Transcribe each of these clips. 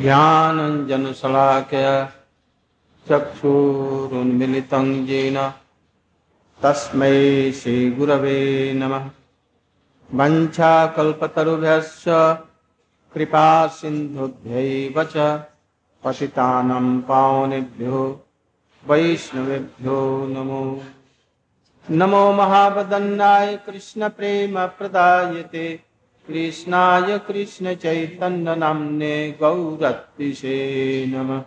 ज्ञानञ्जनशलाकय चक्षुरुन्मिलितं येन। तस्मै श्रीगुरवे नमः। वञ्छाकल्पतरुभ्यश्च कृपा सिन्धुभ्यैव च पतितानं पावनेभ्यो वैष्णवेभ्यो नमो। नमो महावदन्नाय कृष्णप्रेमप्रदायते। कृष्णाय कृष्णचैतन्यनाम्ने गौरतिशे नमः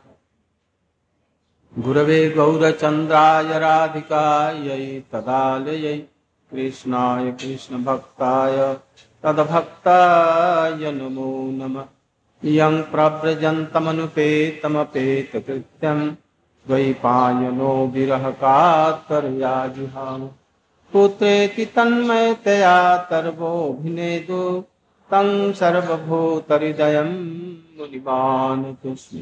गुरवे गौरचन्द्राय राधिकायै तदालयै कृष्णाय कृष्णभक्ताय तद्भक्ताय नमो नमः। यं प्रव्रजन्तमनुपेतमपेतकृत्यम् द्वैपायनो विरहकातर्याजुहाम पुत्रेति तन्मयतया तर्वोऽभिनेदो तं सर्वभूतहृदयं मुनिमानुतुष्ण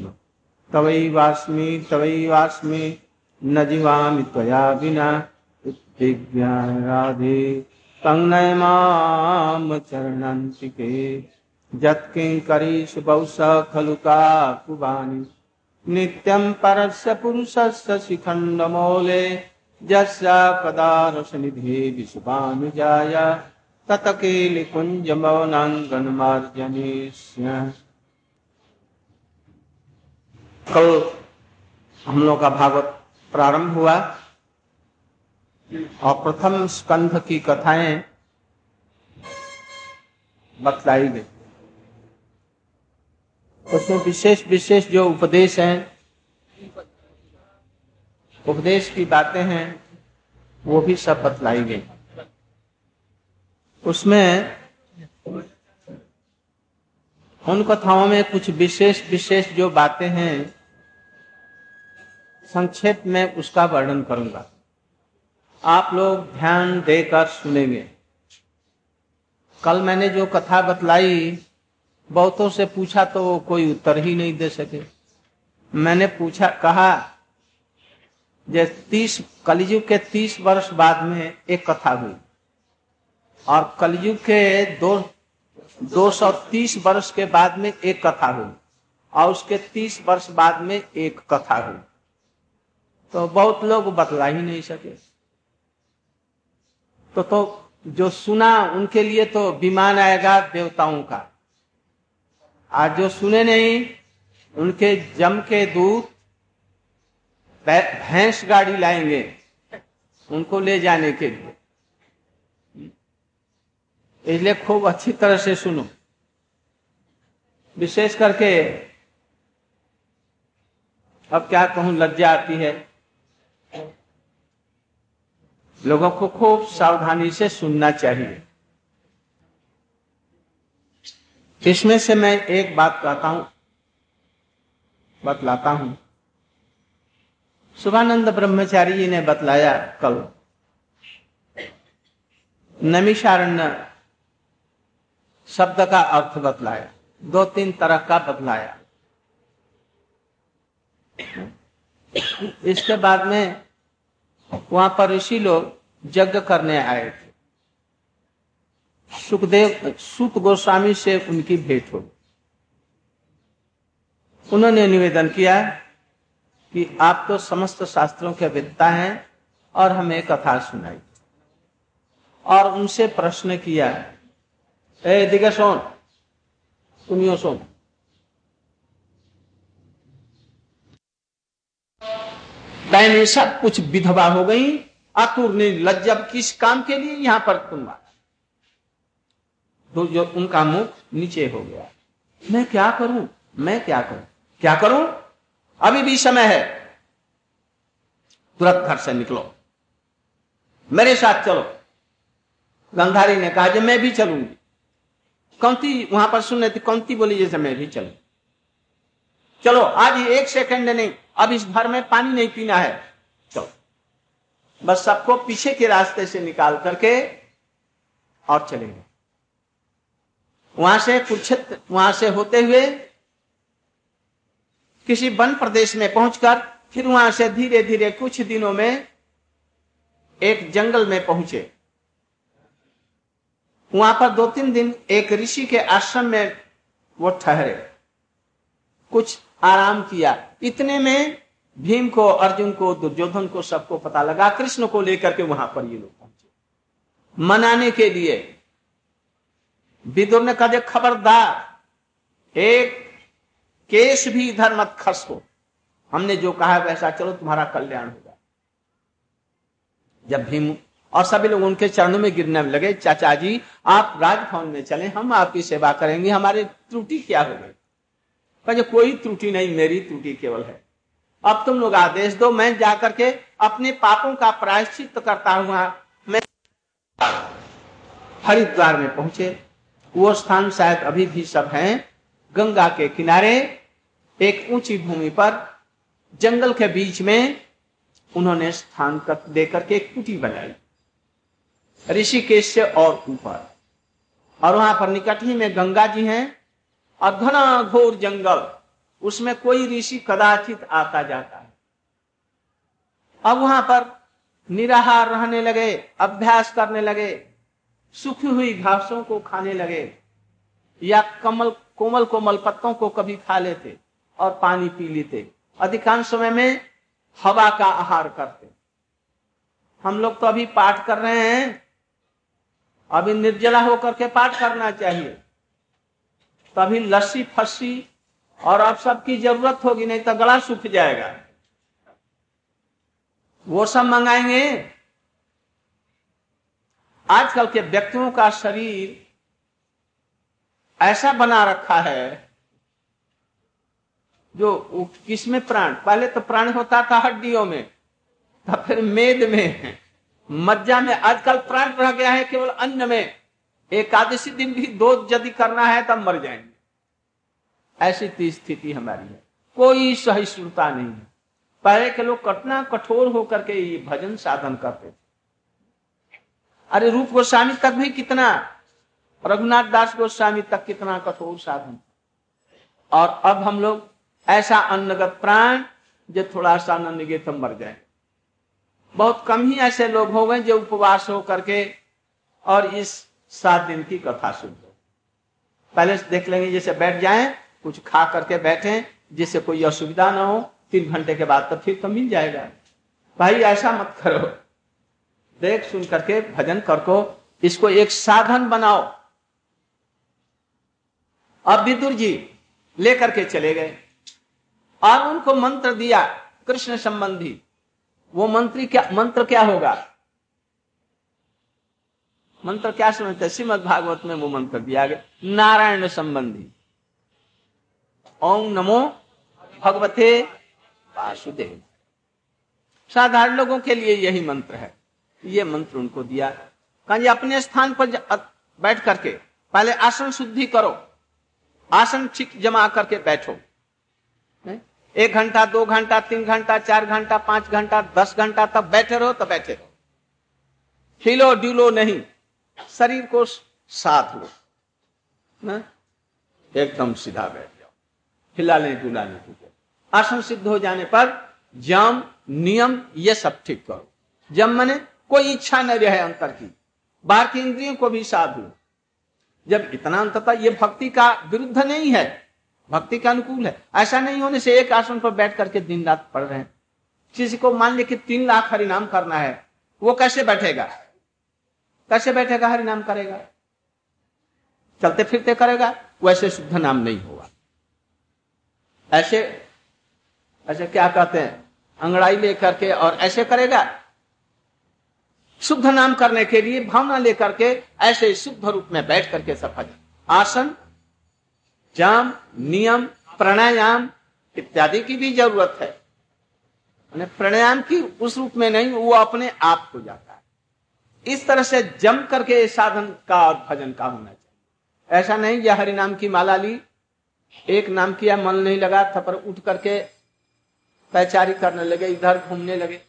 तवैवास्मि तवैवास्मि न जीवामि त्वया विना। उत्तिज्ञान राधे, तं नयमाम चरणन्तिके। यत्किङ्करीषु बहुश खलु काकुबानि नित्यं परस्य पुरुषस्य शिखण्डमौले विश्वानुजाय ततकेलिकुञ्जमौनाङ्गनमार्जनेष्य कल हम लोग का भागवत प्रारंभ हुआ। और प्रथम स्कंध की कथाएँ बतलाई गई। उसमें विशेष विशेष जो उपदेश हैं उपदेश की बातें हैं, वो भी सब बतलाई गई उसमें उन कथाओं में कुछ विशेष विशेष जो बातें हैं, संक्षेप में उसका वर्णन करूँगा। आप लोग ध्यान देकर सुनेंगे। कल मैंने जो कथा बतलाई, बहुतों से पूछा तो कोई उत्तर ही नहीं दे सके। मैंने पूछा, कहा तीस, कलयुग के तीस वर्ष बाद में एक कथा हुई। और कलयुग के दो दो सौ तीस वर्ष के बाद में एक कथा हुई और उसके तीस वर्ष बाद में एक कथा हुई। तो बहुत लोग बतला ही नहीं सके। तो तो जो सुना उनके लिए तो विमान आएगा देवताओं का। आज जो सुने नहीं, उनके जम के दूत भैंस गाड़ी लाएँगे उनको ले जाने के लिए। इसलिए खूब अच्छी तरह से सुनो। विशेष करके अब क्या कहूँ, लज्जा आती है। लोगों को खूब सावधानी से सुनना चाहिए। इसमें से मैं एक बात कहता हूँ, बतलाता हूँ। सुभानंद ब्रह्मचारी जी ने बतलाया कल, नमिशारण्य शब्द का अर्थ बतलाया, दो तीन तरह का बतलाया। इसके बाद में वहाँ पर ऋषि लोग यज्ञ करने आए थे। सुखदेव, सुत गोस्वामी से उनकी भेंट हो उन्होंने निवेदन किया कि आप तो समस्त शास्त्रों के विद्ता हैं और हमें कथा सुनाई। और उनसे प्रश्न किया दिगे सोन तुमियो सोन। बहने सब कुछ विधवा हो गई, आतुर ने लज्जब किस काम के लिए यहाँ पर तुम तो जो उनका मुख नीचे हो गया। मैं क्या करूँ? मैं क्या करूँ? क्या करूँ? अभी भी समय है। तुरंत घर से निकलो। मेरे साथ चलो। गंधारी ने कहा मैं भी चलूँगी। कौनती वहाँ पर सुन रहे थे। कौंती बोली, जैसे मैं भी चलू। चलो, आज एक सेकंड नहीं, अब इस घर में पानी नहीं पीना है। चलो। बस सबको पीछे के रास्ते से निकाल करके और चलेंगे वहाँ से कुरुक्षेत्र वहाँ से होते हुए किसी वन प्रदेश में पहुंचकर फिर वहाँ से धीरे धीरे कुछ दिनों में एक जंगल में पहुँचे। वहाँ पर दो तीन दिन एक ऋषि के आश्रम में वो ठहरे। कुछ आराम किया। इतने में भीम को, अर्जुन को, दुर्योधन को सबको पता लगा, कृष्ण को लेकर के वहाँ पर ये लोग पहुँचे। मनाने के लिए विदुर ने कहा खबरदार, एक केस भी इधर मत खस हो। हमने जो कहा वैसा चलो, तुम्हारा कल्याण होगा। जब भीम और सभी लोग उनके चरणों में गिरने लगे, चाचा जी, आप राजभवन में चले, हम आपकी सेवा करेंगे, हमारी त्रुटि क्या हो गई? कोई त्रुटि नहीं, मेरी त्रुटि केवल है। अब तुम लोग आदेश दो, मैं जाकर के अपने पापों का प्रायश्चित करता हुआ मैं हरिद्वार में पहुँचे। वो स्थान शायद अभी भी सब हैं गंगा के किनारे एक ऊँची भूमि पर जंगल के बीच में उन्होंने स्थान कर, देकर के कुटी बनाई। ऋषिकेश से और ऊपर। और वहाँ पर निकट ही में गंगा जी हैं और घना घोर जंगल, उसमें कोई ऋषि कदाचित आता जाता है। अब वहाँ पर निराहार रहने लगे, अभ्यास करने लगे, सूखी हुई घासों को खाने लगे, या कमल कोमल कोमल पत्तों को कभी खा लेते और पानी पी लेते। अधिकांश समय में हवा का आहार करते। हम लोग तो अभी पाठ कर रहे हैं। अभी निर्जला होकर के पाठ करना चाहिए। तभी लस्सी फस्सी और अब सबकी ज़रूरत होगी, नहीं तो गला सूख जाएगा। वो सब मंगाएँगे। आजकल के व्यक्तियों का शरीर ऐसा बना रखा है जो किसमें प्राण? पहले तो प्राण होता था हड्डियों में तो फिर मेद में। मज्जा में आजकल प्राण रह गया है केवल अन्न में। एकादशी दिन भी दो यदि करना है तब मर जाएँगे। ऐसी स्थिति हमारी है। कोई सहिष्णुता नहीं है। पहले के लोग कटना कठोर होकर के ये भजन साधन करते थे। अरे रूप गोस्वामी तक भी कितना रघुनाथ दास गोस्वामी तक कितना कठोर साधन। और अब हम लोग ऐसा अन्नगत प्राण जो थोड़ा सा अन्न निगे तो मर जाए। बहुत कम ही ऐसे लोग हो गए जो उपवास हो करके और इस सात दिन की कथा सुन दो पहले देख लेंगे जैसे बैठ जाए, कुछ खा करके बैठे, जिससे कोई असुविधा ना हो, तीन घंटे के बाद तो फिर तो मिल जाएगा। भाई, ऐसा मत करो। देख सुन करके भजन कर को इसको एक साधन बनाओ। अब विदुर जी लेकर के चले गए। और उनको मंत्र दिया, कृष्ण संबंधी। वो मंत्री क्या, मंत्र क्या होगा? मंत्र क्या समझते श्रीमद भागवत में वो मंत्र दिया गया। नारायण संबंधी। ओम नमो भगवते वासुदेव। साधारण लोगों के लिए यही मंत्र है। ये मंत्र उनको दिया। कहा अपने स्थान पर बैठ करके, पहले आसन शुद्धि करो। आसन ठीक जमा करके बैठो। एक घंटा, दो घंटा, तीन घंटा, चार घंटा, पाँच घंटा, दस घंटा तब बैठे रहो तो बैठे रहो। हिलो डुलो नहीं। शरीर को साथ लो। एकदम सीधा बैठ जाओ। हिलाने डुलाने की आसन सिद्ध हो जाने पर जम, नियम, ये सब ठीक करो। जम मने कोई इच्छा न रहे अंतर की। बाहर की इंद्रियों को भी साधु जब इतना अंतता ये भक्ति का विरुद्ध नहीं है, भक्ति का अनुकूल है। ऐसा नहीं होने से एक आसन पर बैठ करके दिन रात पढ़ रहे हैं। किसी को मान लिया कि तीन लाख हरिनाम करना है, वो कैसे बैठेगा? कैसे बैठेगा, हरिनाम करेगा? चलते फिरते करेगा, वैसे शुद्ध नाम नहीं होगा। ऐसे ऐसे क्या कहते हैं? अंगड़ाई लेकर के और ऐसे करेगा? शुद्ध नाम करने के लिए भावना लेकर के ऐसे शुद्ध रूप में बैठ करके सफल। आसन, जाम, नियम, प्राणायाम इत्यादि की भी ज़रूरत है। प्राणायाम की उस रूप में नहीं, वो अपने आप हो जाता है। इस तरह से जम करके साधन का और भजन का होना चाहिए। ऐसा नहीं, यह हरिनाम की माला ली, एक नाम किया, मन नहीं लगा था पर उठ करके पैचारी करने लगे, इधर घूमने लगे।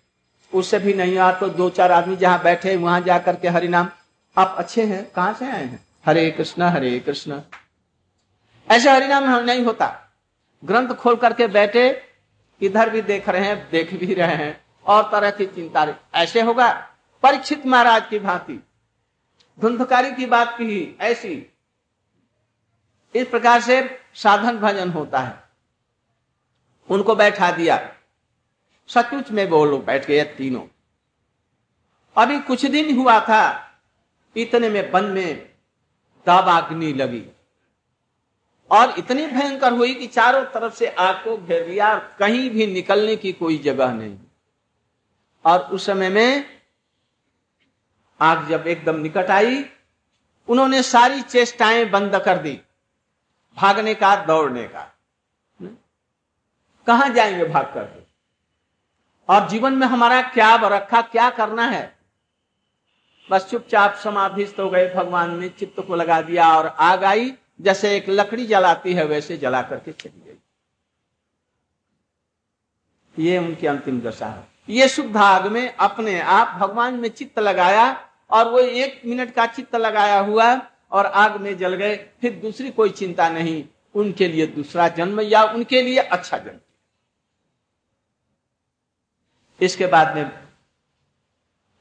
उससे भी नहीं आ तो दो चार आदमी जहाँ बैठे वहाँ जाकर के हरिनाम। आप अच्छे हैं? कहाँ से आए हैं? हरे कृष्णा हरे कृष्णा। ऐसे हरिनाम नहीं होता। ग्रंथ खोल करके बैठे, इधर भी देख रहे हैं, देख भी रहे हैं, और तरह की चिंता ऐसे होगा। परीक्षित महाराज की भांति। धुंधकारी की बात की ऐसी। इस प्रकार से साधन भजन होता है। उनको बैठा दिया। सचमुच में वो लोग बैठ गए तीनों। अभी कुछ दिन हुआ था, इतने में वन में दावाग्नि लगी। और इतनी भयंकर हुई कि चारों तरफ़ से आग को घेर लिया और कहीं भी निकलने की कोई जगह नहीं। और उस समय में आग जब एकदम निकट आई, उन्होंने सारी चेष्टाएँ बंद कर दी, भागने का, दौड़ने का। कहा जाएँगे भाग कर और जीवन में हमारा क्या रखा, क्या करना है? बस चुपचाप समाधिस्थ हो गए, भगवान ने चित्त को लगा दिया और आग आई। जैसे एक लकड़ी जलाती है, वैसे जला करके चली गई। ये उनकी अंतिम दशा है। ये शुद्ध आग में अपने आप भगवान में चित्त लगाया और वो एक मिनट का चित्त लगाया हुआ और आग में जल गए। फिर दूसरी कोई चिंता नहीं। उनके लिए दूसरा जन्म या उनके लिए अच्छा जन्म। इसके बाद में,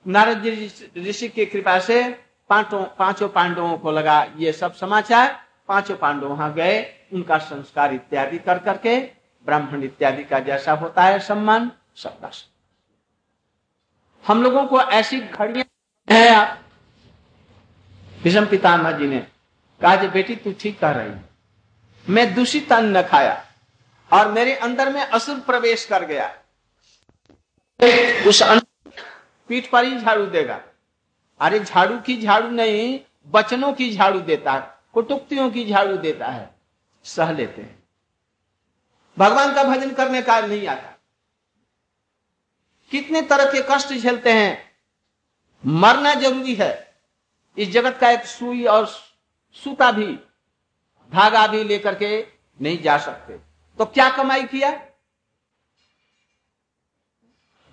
नारद जी ऋषि की कृपा से पाँचों पाँचों पांडवों को लगा ये सब समाचार। पाँचों पांडव वहाँ गए, उनका संस्कार इत्यादि कर करके, ब्राह्मण इत्यादि का जैसा होता है सम्मान सबका हम लोगों को ऐसी घड़ियाँ है भीषम पितामह जी ने कहा बेटी तू ठीक कह रही मैं दूषित अन्न खाया और मेरे अंदर में असुर प्रवेश कर गया। उस पीठ पर ही झाड़ू देगा। अरे झाड़ू की झाड़ू नहीं, बचनों की झाड़ू देता है, कुटुक्तियों की झाड़ू देता है। सह लेते हैं। भगवान का भजन करने का नहीं आता। कितने तरह के कष्ट झेलते हैं। मरना ज़रूरी है। इस जगत का एक सुई और सूता भी, धागा भी लेकर के नहीं जा सकते। तो क्या कमाई किया?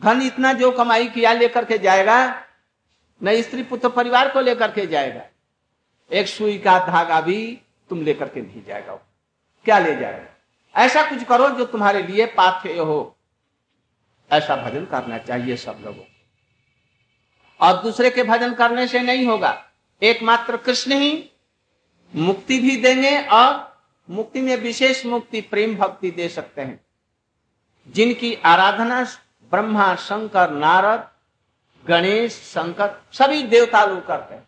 धन इतना जो कमाई किया लेकर के जाएगा न स्त्री पुत्र परिवार को लेकर के जाएगा। एक सुई का धागा भी तुम लेकर के नहीं जाएगा। क्या ले जाएगा? ऐसा कुछ करो जो तुम्हारे लिए पाथ्य हो। ऐसा भजन करना चाहिए सब लोगों और दूसरे के भजन करने से नहीं होगा। एकमात्र कृष्ण ही मुक्ति भी देंगे और मुक्ति में विशेष मुक्ति, प्रेम भक्ति दे सकते हैं। जिनकी आराधना ब्रह्मा, शंकर, नारद, गणेश, शंकर, सभी देवता लोग करते हैं।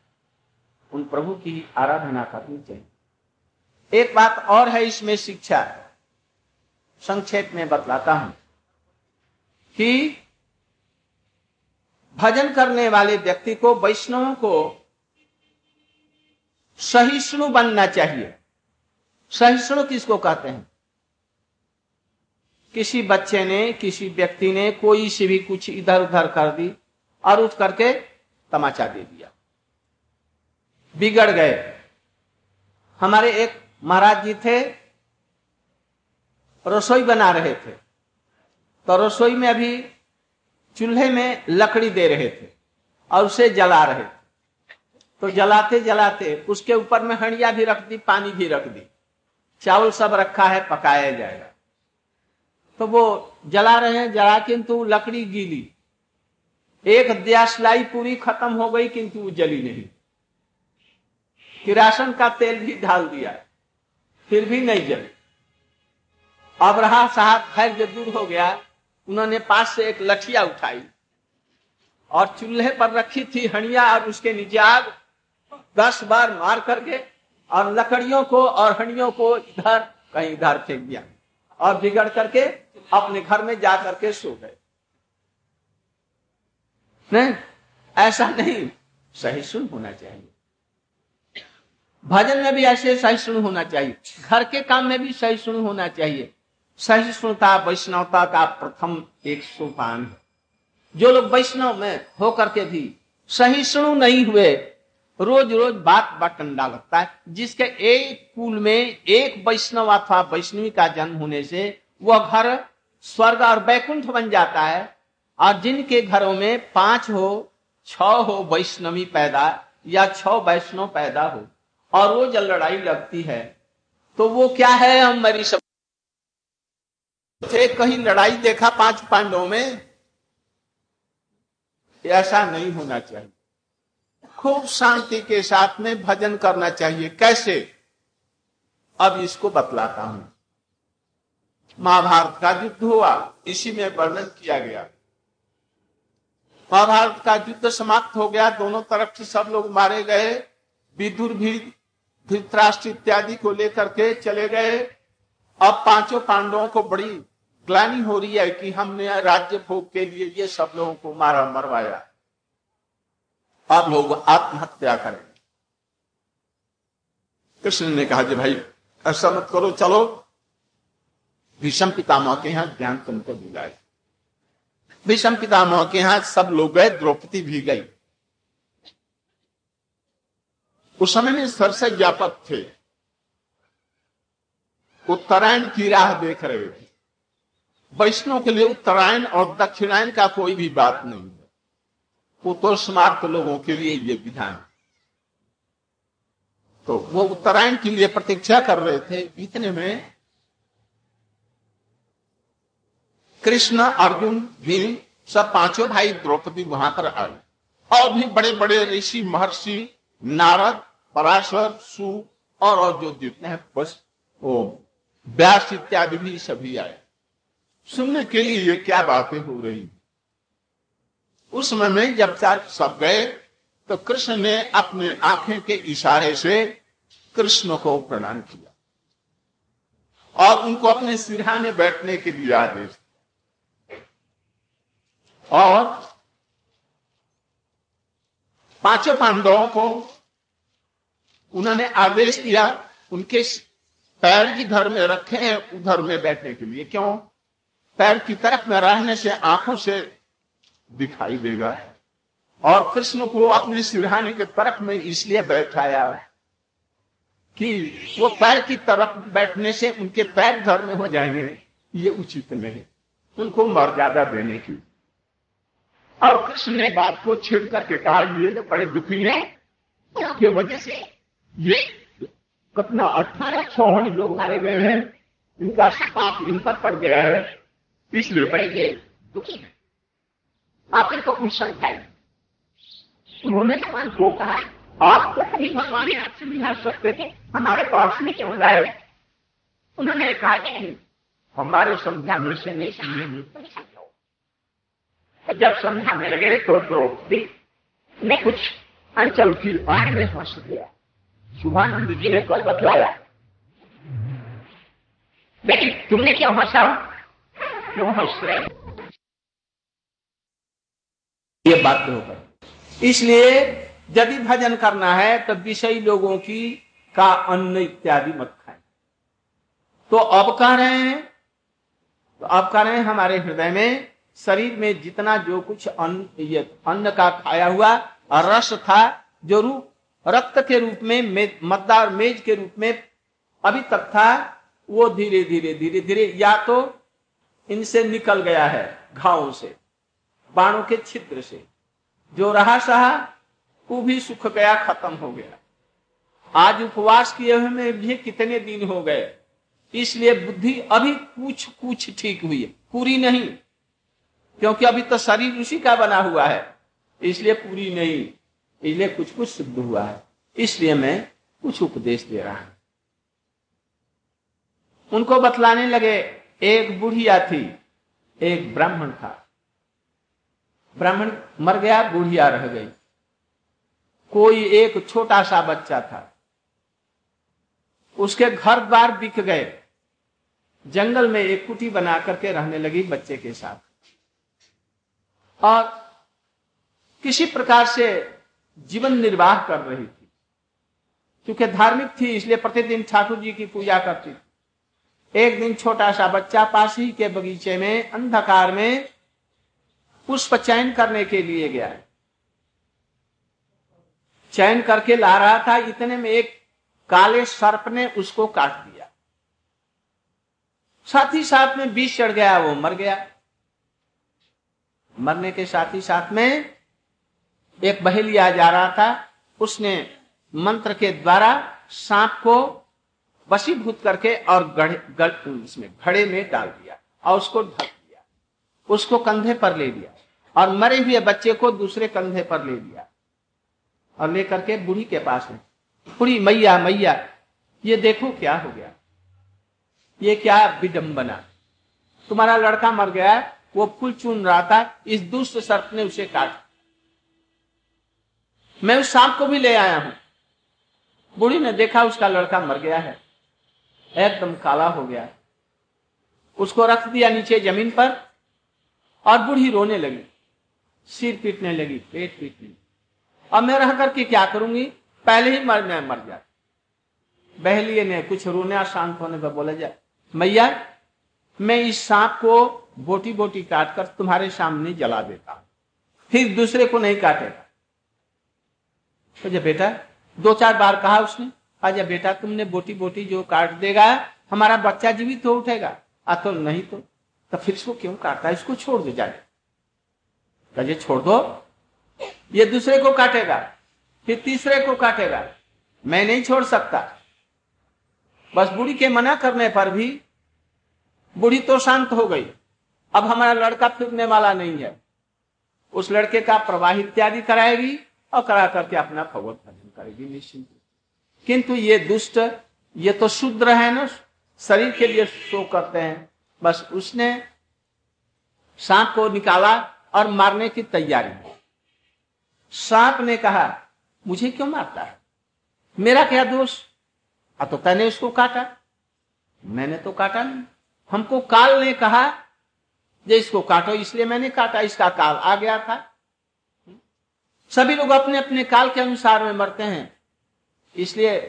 उन प्रभु की आराधना करनी चाहिए। एक बात और है इसमें शिक्षा। संक्षेप में बतलाता हूँ कि भजन करने वाले व्यक्ति को, वैष्णव को सहिष्णु बनना चाहिए। सहिष्णु किसको कहते हैं? किसी बच्चे ने, किसी व्यक्ति ने कोई से भी कुछ इधर उधर कर दी और उठ करके तमाचा दे दिया। बिगड़ गए। हमारे एक महाराज जी थे, रसोई बना रहे थे। तो रसोई में अभी चूल्हे में लकड़ी दे रहे थे और उसे जला रहे थे। तो जलाते जलाते उसके ऊपर में हंडिया भी रख दी, पानी भी रख दी। चावल सब रखा है, पकाया जाएगा। तो वो जला रहे हैं, जला किंतु लकड़ी गीली। एक दियासलाई पूरी खत्म हो गई, किंतु वो जली नहीं। किरासन का तेल भी डाल दिया फिर भी नहीं जले। अब रहा साहब, खैर जब दूर हो गया, उन्होंने पास से एक लठिया उठाई और चूल्हे पर रखी थी हणिया और उसके नीचे आग दस बार मार करके और लकड़ियों को और हणियों को इधर, कहीं इधर फेंक दिया और बिगड़ करके अपने घर में जा करके सो गए। नहीं, ऐसा नहीं। सही सुन होना चाहिए। भजन में भी ऐसे सहिष्णु होना चाहिए। घर के काम में भी सहिष्णु होना चाहिए। सहिष्णुता, वैष्णवता का प्रथम एक सोपान है। जो लोग वैष्णव में होकर के भी सहिष्णु नहीं हुए रोज रोज बात बटंडा लगता है। जिसके एक कुल में एक वैष्णव अथवा वैष्णवी का जन्म होने से, वह घर स्वर्ग और वैकुंठ बन जाता है और जिनके घरों में पाँच हो छ हो वैष्णवी पैदा या छ वैष्णव पैदा हो और वो जब लड़ाई लगती है तो वो क्या है हम मरी सब? थे, कहीं लड़ाई देखा पाँच पांडवों में? ऐसा नहीं होना चाहिए। खूब शांति के साथ में भजन करना चाहिए। कैसे? अब इसको बतलाता हूँ। महाभारत का युद्ध हुआ। इसी में वर्णन किया गया। महाभारत का युद्ध समाप्त हो गया। दोनों तरफ़ से सब लोग मारे गए। विदुर भी, धृतराष्ट्र इत्यादि को लेकर के चले गए। अब पाँचों पांडवों को बड़ी ग्लानी हो रही है कि हमने राज्य भोग के लिए ये सब लोगों को मारा, मरवाया। अब लोग आत्महत्या करें। कृष्ण ने कहा, जी भाई, ऐसा मत करो, चलो। भीषम पितामह के यहाँ ज्ञान तुमको दिलाए भीषम पितामह के यहाँ सब लोग गए, द्रौपदी भी गई। उस समय में सरसे व्यापक थे। उत्तरायण की राह देख रहे थे। वैष्णव के लिए उत्तरायण और दक्षिणायन का कोई भी बात नहीं है। वो तो स्मार्ट लोगों के लिए ये विधान। तो वो उत्तरायण के लिए प्रतीक्षा कर रहे थे, इतने में कृष्ण अर्जुन भीम सब पाँचों भाई द्रौपदी वहाँ पर आए। और भी बड़े बड़े ऋषि महर्षि नारद पराशर सु और, जो जितने बस वो व्यास इत्यादि भी सभी आए। सुनने के लिए ये क्या बातें हो रही उस समय में जब चार सब गए तो कृष्ण ने अपने आँखें के इशारे से कृष्ण को प्रणाम किया। और उनको अपने सिरहाने बैठने के लिए आदेश और पाँचों पांडवों को उन्होंने आदेश दिया, उनके पैर जिधर में रखे हैं, उधर में बैठने के लिए। क्यों? पैर की तरफ़ में रहने से आँखों से दिखाई देगा। और कृष्ण को अपने सिरहाने के तरफ़ में इसलिए बैठाया है कि वो पैर की तरफ़ बैठने से उनके पैर घर में हो जाएँगे। ये उचित नहीं। उनको मर्यादा देने की। कृष्ण ने बात को छिड़ करके कहा, ये तो बड़े दुखी है की वजह से ये कितना अठारह सौ लोग मारे गए हैं, इनका पाप इन पर पड़ गया है इसलिए बड़े ये दुखी है। आप इनको कुछ समझाए उन्होंने भगवान को कहा, आप तो कभी भगवान आपसे मिला सकते थे, हमारे पास में क्यों लाए उन्होंने कहा हमारे समझाने से नहीं समझेंगे जब समझाने लगे तो द्रौपदी ने कुछ अंचल की बारे में हंस दिया शुभानंद जी ने कल बतलाया लेकिन तुमने क्यों हंसा? क्यों हंस रहे ये बात होकर इसलिए यदि भजन करना है तो विषयी लोगों की का अन्न इत्यादि मत खाए। तो अब कह रहे हैं तो अब कह रहे हैं हमारे हृदय में शरीर में जितना जो कुछ अन्न, ये अन्न का खाया हुआ रस था, जो रूप रक्त के रूप में मद्दा और मेज के रूप में अभी तक था, वो धीरे धीरे धीरे धीरे, या तो इनसे निकल गया है, घावों से, बाणों के छिद्र से। जो रहा सहा, वो भी सुख गया, खत्म हो गया। आज उपवास किए हुए में भी कितने दिन हो गए, इसलिए बुद्धि अभी कुछ कुछ ठीक हुई है, पूरी नहीं। क्योंकि अभी तो शरीर उसी का बना हुआ है। इसलिए पूरी नहीं। इसलिए कुछ कुछ शुद्ध हुआ है। इसलिए मैं कुछ उपदेश दे रहा हूँ। उनको बतलाने लगे, एक बुढ़िया थी, एक ब्राह्मण था। ब्राह्मण मर गया, बुढ़िया रह गई। कोई एक छोटा सा बच्चा था। उसके घर द्वार बिक गए। जंगल में एक कुटी बना करके रहने लगी बच्चे के साथ। और किसी प्रकार से जीवन निर्वाह कर रही थी। क्योंकि धार्मिक थी, इसलिए प्रतिदिन ठाकुर जी की पूजा करती थी। एक दिन छोटा सा बच्चा पास ही के बगीचे में, अंधकार में, पुष्प चयन करने के लिए गया चयन करके ला रहा था, इतने में एक काले सर्प ने उसको काट दिया। साथ ही साथ में बीज चढ़ गया, वो मर गया। मरने के साथ ही साथ में एक बहेलिया जा रहा था। उसने मंत्र के द्वारा सांप को वशीभूत करके और गढ़, इसमें घड़े में डाल दिया और उसको ढक दिया। उसको कंधे पर ले लिया और मरे हुए बच्चे को दूसरे कंधे पर ले लिया और लेकर के बूढ़ी के पास में बूढ़ी मैया मैया ये देखो क्या हो गया? ये क्या विडंबना? तुम्हारा लड़का मर गया वो फूल चुन रहा था, इस दुष्ट सर्प ने उसे काट। मैं उस सांप को भी ले आया हूँ। बूढ़ी ने देखा उसका लड़का मर गया है। एकदम काला हो गया। उसको रख दिया नीचे ज़मीन पर और बूढ़ी रोने लगी। सिर पीटने लगी, पेट पीटने अब मैं रह करके क्या करूँगी? पहले ही मर, मैं मर जा बहलिए ने कुछ रोने और शांत होने पर बोला जाए मैया, मैं इस सांप को बोटी बोटी काट कर तुम्हारे सामने जला देता फिर दूसरे को नहीं काटेगा। तो बेटा दो चार बार कहा उसने आजा बेटा, तुमने बोटी बोटी जो काट देगा, हमारा बच्चा जीवित हो उठेगा। आ तो नहीं तो तो फिर इसको क्यों काटता है? इसको छोड़ दो जाए कहे छोड़ दो। ये दूसरे को काटेगा, फिर तीसरे को काटेगा। मैं नहीं छोड़ सकता। बस बूढ़ी के मना करने पर भी, बूढ़ी तो शांत हो गई। अब हमारा लड़का फिरने वाला नहीं है। उस लड़के का प्रवाह इत्यादि कराएगी और करा करके अपना भगवत भजन करेगी निश्चिंत। किंतु ये दुष्ट, ये तो शुद्र है ना, शरीर के लिए शो करते हैं। बस उसने सांप को निकाला और मारने की तैयारी सांप ने कहा, मुझे क्यों मारता है? मेरा क्या दोष? तो तैने उसको काटा। मैंने तो काटा नहीं। हमको काल ने कहा जे इसको काटो, इसलिए मैंने काटा, इसका काल आ गया था। सभी लोग अपने अपने काल के अनुसार में मरते हैं, इसलिए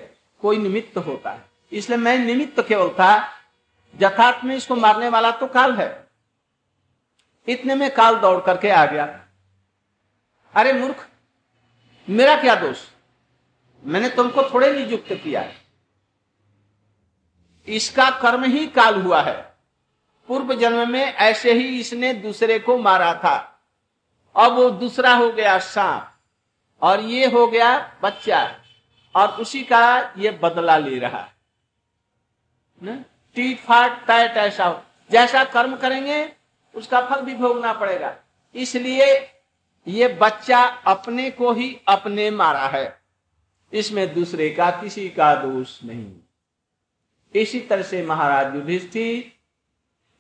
कोई निमित्त होता है। इसलिए मैं निमित्त केवल था, यथार्थ में इसको मारने वाला तो काल है। इतने में काल दौड़ करके आ गया। अरे मूर्ख, मेरा क्या दोष? मैंने तुमको थोड़े नियुक्त किया है। इसका कर्म ही काल हुआ है। पूर्व जन्म में ऐसे ही इसने दूसरे को मारा था। अब वो दूसरा हो गया सांप और ये हो गया बच्चा और उसी का ये बदला ले रहा। टीट फाट टाइट ऐसा हो। जैसा कर्म करेंगे, उसका फल भी भोगना पड़ेगा। इसलिए ये बच्चा अपने को ही अपने मारा है। इसमें दूसरे का किसी का दोष नहीं। इसी तरह से महाराज युधिष्ठिर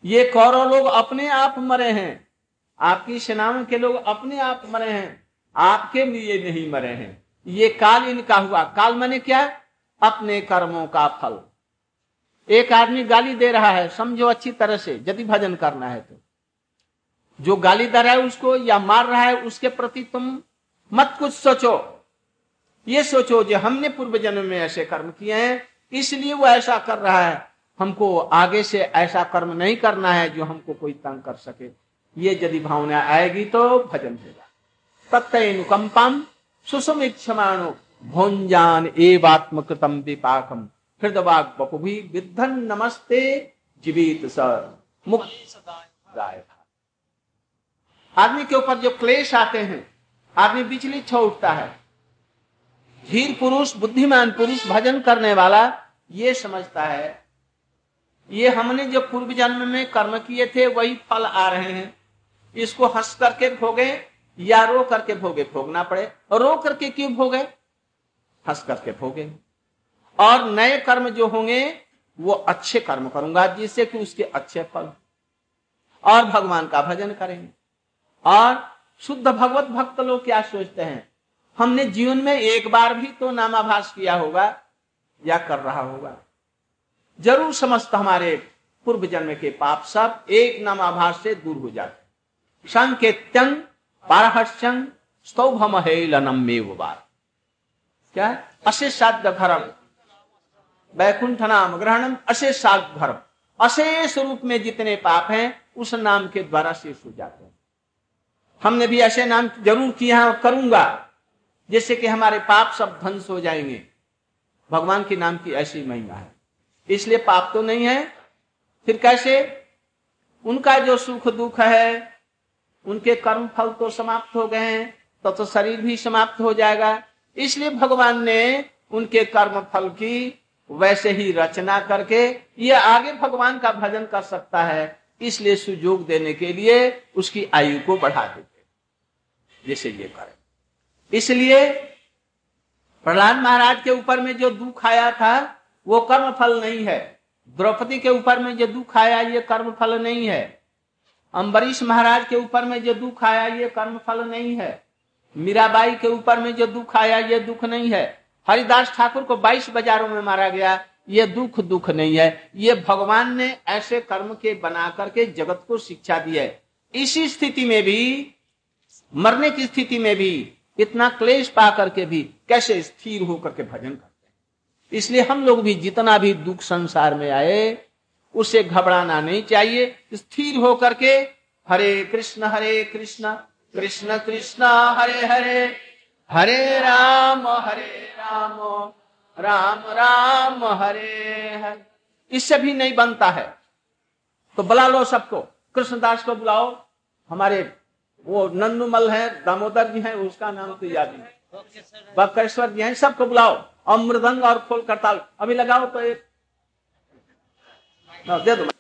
ये कौरव लोग अपने आप मरे हैं। आपकी सेना के लोग अपने आप मरे हैं। आपके लिए नहीं मरे हैं। ये काल इनका हुआ। काल मैंने क्या? अपने कर्मों का फल। एक आदमी गाली दे रहा है, समझो अच्छी तरह से, यदि भजन करना है तो। जो गाली दे रहा है उसको या मार रहा है, उसके प्रति तुम मत कुछ सोचो। ये सोचो जो हमने पूर्व जन्म में ऐसे कर्म किए हैं, इसलिए वो ऐसा कर रहा है। हमको आगे से ऐसा कर्म नहीं करना है जो हमको कोई तंग कर सके। ये यदि भावना आएगी तो भजन होगा। तत्नुकंपम सुसमिक्षमाणु भोंजान एवात्मकृतम विपाकम। हृदवाग बपुभी विद्धन नमस्ते जीवित सर आदमी के ऊपर जो क्लेश आते हैं, आदमी बिचली हो उठता है। धीर पुरुष, बुद्धिमान पुरुष भजन करने वाला ये समझता है ये हमने जो पूर्व जन्म में कर्म किए थे, वही फल आ रहे हैं। इसको हंस करके भोगे या रो करके भोगे, भोगना पड़े। रो करके क्यों भोगे? हंस करके भोगे। और नए कर्म जो होंगे, वो अच्छे कर्म करूँगा, जिससे कि उसके अच्छे फल। और भगवान का भजन करेंगे। और शुद्ध भगवत भक्त लोग क्या सोचते हैं? हमने जीवन में एक बार भी तो नामाभास किया होगा, या कर रहा होगा। ज़रूर समस्त हमारे पूर्व जन्म के पाप सब एक नामाभास से दूर हो जाते संकेत्यंग पारहस्यंग स्तौभम बार क्या है? अशेषाद्य धर्म वैकुंठ नाम ग्रहणम अशेष धर्म अशेष रूप में जितने पाप हैं, उस नाम के द्वारा शेष हो जाते हैं। हमने भी ऐसे नाम ज़रूर किया है और करूँगा, जिससे कि हमारे पाप सब ध्वंस हो जाएँगे। भगवान के नाम की ऐसी महिमा है। इसलिए पाप तो नहीं है। फिर कैसे? उनका जो सुख दुख है उनके कर्म फल तो समाप्त हो गए हैं तो, तो शरीर भी समाप्त हो जाएगा। इसलिए भगवान ने उनके कर्म फल की वैसे ही रचना करके ये आगे भगवान का भजन कर सकता है। इसलिए सुजोग देने के लिए उसकी आयु को बढ़ा देते जैसे ये करें। इसलिए प्रहलाद महाराज के ऊपर में जो दुख आया था वो कर्म फल नहीं है। द्रौपदी के ऊपर में जो दुख आया ये कर्म फल नहीं है। अम्बरीश महाराज के ऊपर में जो दुख आया ये कर्म फल नहीं है। मीराबाई के ऊपर में जो दुख आया ये दुख नहीं है। हरिदास ठाकुर को 22 बाजारों में मारा गया, ये दुख दुख नहीं है। ये भगवान ने ऐसे कर्म के बना करके जगत को शिक्षा दी है। इसी स्थिति में भी, मरने की स्थिति में भी, इतना क्लेश पा करके भी कैसे स्थिर होकर के भजन करते हैं इसलिए हम लोग भी जितना भी दुख संसार में आए उसे घबराना नहीं चाहिए। स्थिर होकर के हरे कृष्ण हरे कृष्ण कृष्ण कृष्ण हरे हरे हरे राम हरे राम राम राम हरे हरे। इससे भी नहीं बनता है। तो बुला लो सबको। कृष्णदास को बुलाओ। हमारे वो नंदुमल है दामोदर जी हैं उसका नाम तो याद नहीं। बकेश्वर जी हैं सबको बुलाओ। और मृदंग और खोल करताल अभी लगाओ तो एक। दे दो।